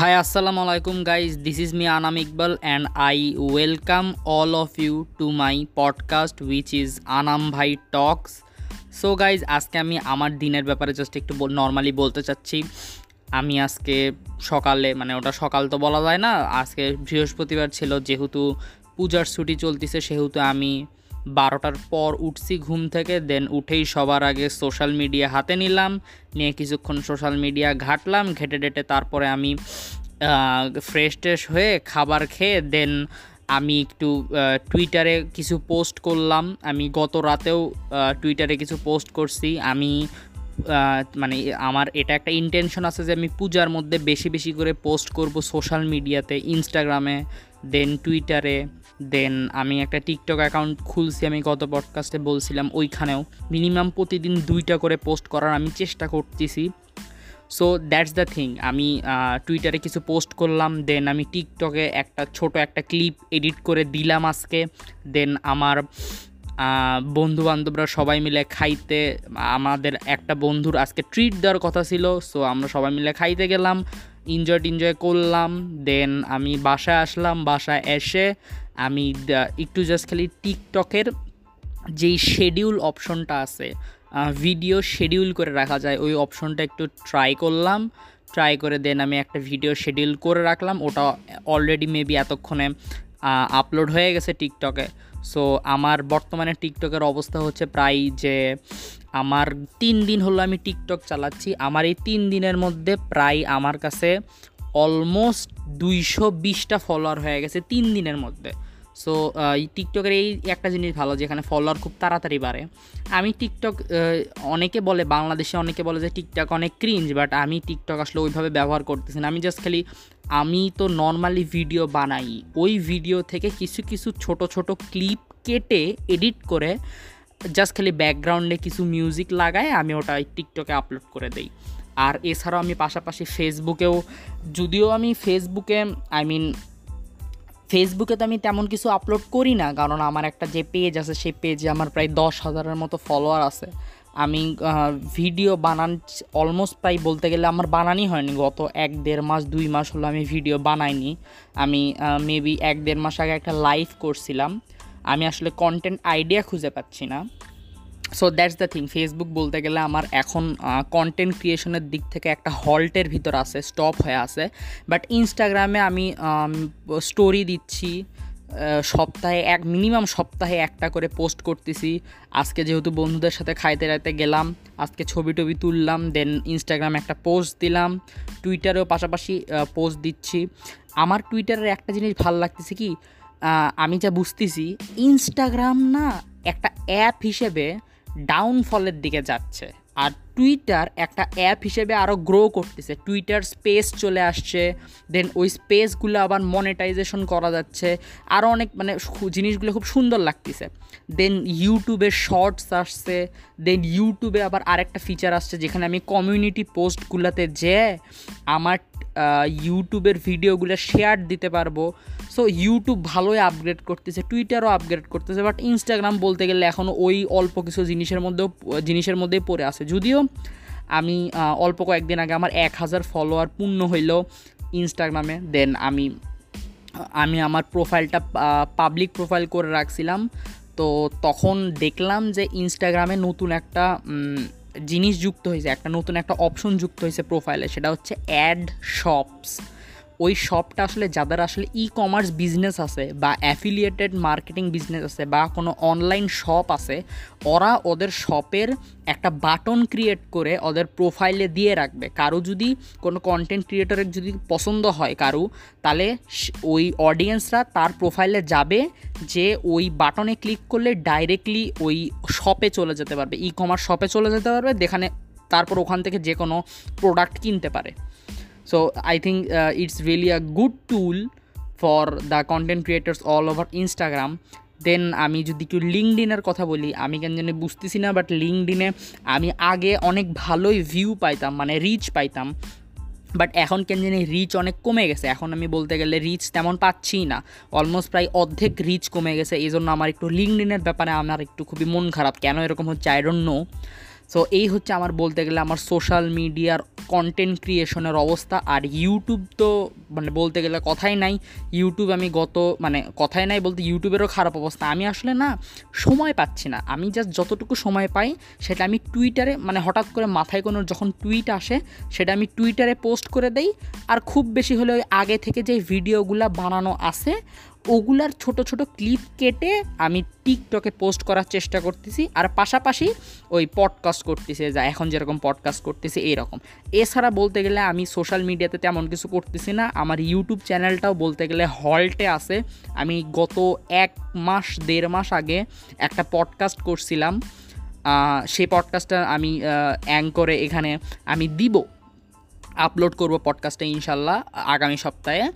High আসসালামু আলাইকুম guys this is me Anam Iqbal and I welcome all of you to my podcast which is Anam bhai talks so guys আজকে আমি আমার দিনের ব্যাপারে just একটু নর্মালি বলতে চাচ্ছি। আমি আজকে সকালে মানে ওটা সকাল তো বলা যায় না, আজকে বৃহস্পতিবার ছিল, যেহেতু পূজার ছুটি চলতেছে, সেহেতু আমি বারোটার পর উঠছি ঘুম থেকে দেন উঠেই সবার আগে সোশ্যাল মিডিয়া হাতে নিলাম, নিয়ে কিছুক্ষণ সোশ্যাল মিডিয়া ঘাটলাম, ঘেটে ডেটে তারপরে আমি ফ্রেশ ট্রেশ হয়ে খাবার খেয়ে দেন আমি একটু টুইটারে কিছু পোস্ট করলাম। আমি গত রাতেও টুইটারে কিছু পোস্ট করছি। আমি মানে আমার এটা একটা ইন্টেনশন আছে যে আমি পূজার মধ্যে বেশি বেশি করে পোস্ট করব সোশ্যাল মিডিয়াতে ইনস্টাগ্রামে দেন টুইটারে দেন আমি একটা টিকটক অ্যাকাউন্ট খুলছি আমি গত পডকাস্টে বলছিলাম ওইখানেও। মিনিমাম প্রতিদিন দুইটা করে পোস্ট করার আমি চেষ্টা করতেছি। সো দ্যাটস দ্য থিং আমি টুইটারে কিছু পোস্ট করলাম দেন আমি টিকটকে একটা ছোট একটা ক্লিপ এডিট করে দিলাম আজকে। দেন আমার বন্ধু বান্ধবরা সবাই মিলে খাইতে, আমাদের একটা বন্ধুর আজকে ট্রিট দেওয়ার কথা ছিল সো আমরা সবাই মিলে খাইতে গেলাম এনজয় টিনজয় করলাম দেন আমি বাসায় আসলাম, বাসায় এসে আমি একটু জাস্ট খালি টিকটকের যেই শেডিউল অপশনটা আছে ভিডিও শেডিউল করে রাখা যায়, ওই অপশনটা একটু ট্রাই করলাম ট্রাই করে দেন আমি একটা ভিডিও শেডিউল করে রাখলাম, ওটা অলরেডি মেবি এতক্ষণে আপলোড হয়ে গেছে টিকটকে। সো আমার বর্তমানে টিকটকের অবস্থা হচ্ছে প্রায় যে আমার তিন দিন হলো আমি টিকটক চালাচ্ছি। আমার এই তিন দিনের মধ্যে প্রায় আমার কাছে অলমোস্ট দুইশো বিশটা ফলোয়ার হয়ে গেছে তিন দিনের মধ্যে। সো টিকটকের এই একটা জিনিস ভালো যেখানে ফলোয়ার খুব তাড়াতাড়ি বাড়ে। আমি টিকটক অনেকে বলে, বাংলাদেশে অনেকে বলে যে টিকটক অনেক ক্রিঞ্জ বাট আমি টিকটক আসলে ওইভাবে ব্যবহার করতেছি না। আমি জাস্ট খালি আমি তো নর্মালি ভিডিও বানাই। ওই ভিডিও থেকে কিছু কিছু ছোট ছোট ক্লিপ কেটে এডিট করে জাস্ট খালি ব্যাকগ্রাউন্ডে কিছু মিউজিক লাগায়, আমি ওটা টিকটকে আপলোড করে দেই। আর এছাড়াও আমি পাশাপাশি ফেসবুকেও যদিও আমি ফেসবুকে আই মিন ফেসবুকে তো আমি তেমন কিছু আপলোড করি না, কারণ আমার একটা যে পেজ আছে, সেই পেজে আমার প্রায় দশ হাজারের মতো ফলোয়ার আছে। আমি ভিডিও বানান অলমোস্ট প্রায় বলতে গেলে আমার বানানই হয়নি। গত এক দেড় মাস, দুই মাস হলো আমি ভিডিও বানাইনি। আমি মেবি এক দেড় মাস আগে একটা লাইভ করছিলাম। আমি আসলে কন্টেন্ট আইডিয়া খুঁজে পাচ্ছি না। So that's the thing Facebook বলতে গেলে আমার এখন কন্টেন্ট ক্রিয়েশনের দিক থেকে একটা হল্টের ভিতর আছে স্টপ হয়ে আছে। বাট ইনস্টাগ্রামে আমি স্টোরি দিচ্ছি সপ্তাহে এক মিনিমাম সপ্তাহে একটা করে পোস্ট করতেছি। আজকে যেহেতু বন্ধুদের সাথে খাইতে রাইতে গেলাম, আজকে ছবি টবি তুললাম দেন ইনস্টাগ্রামে একটা পোস্ট দিলাম টুইটারেও পাশাপাশি পোস্ট দিচ্ছি। আমার টুইটারের একটা জিনিস ভালো লাগতেছে কি আমি যা বুঝতেছি ইনস্টাগ্রাম না একটা অ্যাপ হিসেবে ডাউনফলের দিকে যাচ্ছে। আর টুইটার একটা অ্যাপ হিসেবে আরও গ্রো করতেছে। টুইটার স্পেস চলে আসছে দেন ওই স্পেসগুলো আবার মনিটাইজেশন করা যাচ্ছে। আরও অনেক মানে জিনিসগুলো খুব সুন্দর লাগতেছে। দেন ইউটিউবে শর্টস আসছে দেন ইউটিউবে আবার আরেকটা ফিচার আসছে, যেখানে আমি কমিউনিটি পোস্টগুলোতে যে আমার ইউটিউবের ভিডিওগুলো শেয়ার দিতে পারব। সো ইউটিউব ভালোই আপগ্রেড করতেছে টুইটারও আপগ্রেড করতেছে বাট ইনস্টাগ্রাম বলতে গেলে এখনও ওই অল্প কিছু জিনিসের মধ্যেও, জিনিসের মধ্যেই পড়ে আছে। যদিও আমি অল্প কয়েকদিন আগে আমার এক হাজার ফলোয়ার পূর্ণ হইল ইনস্টাগ্রামে দেন আমি আমি আমার প্রোফাইলটা পাবলিক প্রোফাইল করে রাখছিলাম। তো তখন দেখলাম যে ইনস্টাগ্রামে নতুন একটা জিনিস যুক্ত হয়েছে একটা নতুন একটা অপশন যুক্ত হয়েছে প্রোফাইলে সেটা হচ্ছে অ্যাড শপস ওই শপটা আসলে যাদের আসলে ই কমার্স বিজনেস আছে বা অ্যাফিলিয়েটেড মার্কেটিং বিজনেস আছে বা কোনো অনলাইন শপ আছে, ওরা ওদের শপের একটা বাটন ক্রিয়েট করে ওদের প্রোফাইলে দিয়ে রাখবে। কারও যদি কোনো কন্টেন্ট ক্রিয়েটরের যদি পছন্দ হয় কারও, তাহলে ওই অডিয়েন্সরা তার প্রোফাইলে যাবে যে ওই বাটনে ক্লিক করলে ডাইরেক্টলি ওই শপে চলে যেতে পারবে ই কমার্স শপে চলে যেতে পারবে, যেখানে তারপর ওখান থেকে যে কোনো প্রোডাক্ট কিনতে পারে। So i think uh, it's really a good tool for the content creators all over instagram. দেন আমি যদি কেউ লিঙ্কডিনের কথা বলি আমি কেন জানি বুঝতেছি না বাট লিঙ্কডিনে আমি আগে অনেক ভালোই ভিউ পাইতাম মানে রিচ পাইতাম। বাট এখন কেন জানি রিচ অনেক কমে গেছে। এখন আমি বলতে গেলে রিচ তেমন পাচ্ছি না। অলমোস্ট প্রায় অর্ধেক রিচ কমে গেছে। এই জন্য আমার একটু লিঙ্কডিনের ব্যাপারে আমার একটু খুবই মন খারাপ। কেন এরকম হচ্ছে? আই ডোন্ট নো সো এই হচ্ছে আমার বলতে গেলে আমার সোশ্যাল মিডিয়ার কন্টেন্ট ক্রিয়েশনের অবস্থা। আর ইউটিউব তো মানে বলতে গেলে কথাই নাই। ইউটিউব আমি গত মানে কথাই নাই বলতে ইউটিউবেরও খারাপ অবস্থা। আমি আসলে না সময় পাচ্ছি না। আমি জাস্ট যতটুকু সময় পাই সেটা আমি টুইটারে মানে হঠাৎ করে মাথায় কোনো যখন টুইট আসে সেটা আমি টুইটারে পোস্ট করে দেই। আর খুব বেশি হলে ওই আগে থেকে যে ভিডিওগুলো বানানো আছে ওগুলার ছোট ছোট ক্লিপ কেটে আমি টিকটকে পোস্ট করার চেষ্টা করতেছি। আর পাশাপাশি ওই পডকাস্ট করতেছে যা, এখন যেরকম পডকাস্ট করতেছে এরকম। এছাড়া বলতে গেলে আমি সোশ্যাল মিডিয়াতে তেমন কিছু করতেছি না। আমার ইউটিউব চ্যানেলটাও বলতে গেলে হল্টে আছে। আমি গত এক মাস, দেড় মাস আগে একটা পডকাস্ট করছিলাম। সেই পডকাস্টটা আমি অ্যাঙ্করে এখানে আমি দিব। আপলোড করব পডকাস্টে ইনশাল্লাহ আগামী সপ্তাহে।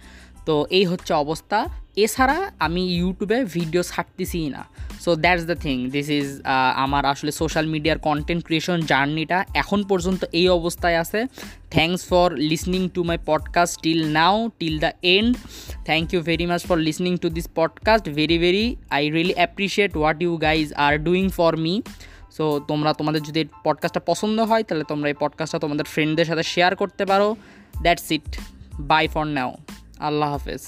তো এই হচ্ছে অবস্থা। এছাড়া আমি ইউটিউবে ভিডিও ছাড়তেছি না। So that's the thing this is আমার আসলে সোশ্যাল মিডিয়ার কন্টেন্ট ক্রিয়েশন জার্নিটা এখন পর্যন্ত এই অবস্থায় আছে। Thanks for listening to my podcast till now till the end thank you very much for listening to this podcast very very I really appreciate what you guys are doing for me so তোমরা তোমাদের যদি পডকাস্টটা পছন্দ হয়, তাহলে তোমরা এই পডকাস্টটা তোমাদের ফ্রেন্ডদের সাথে শেয়ার করতে পারো। That's it bye for now আল্লাহ হাফেজ।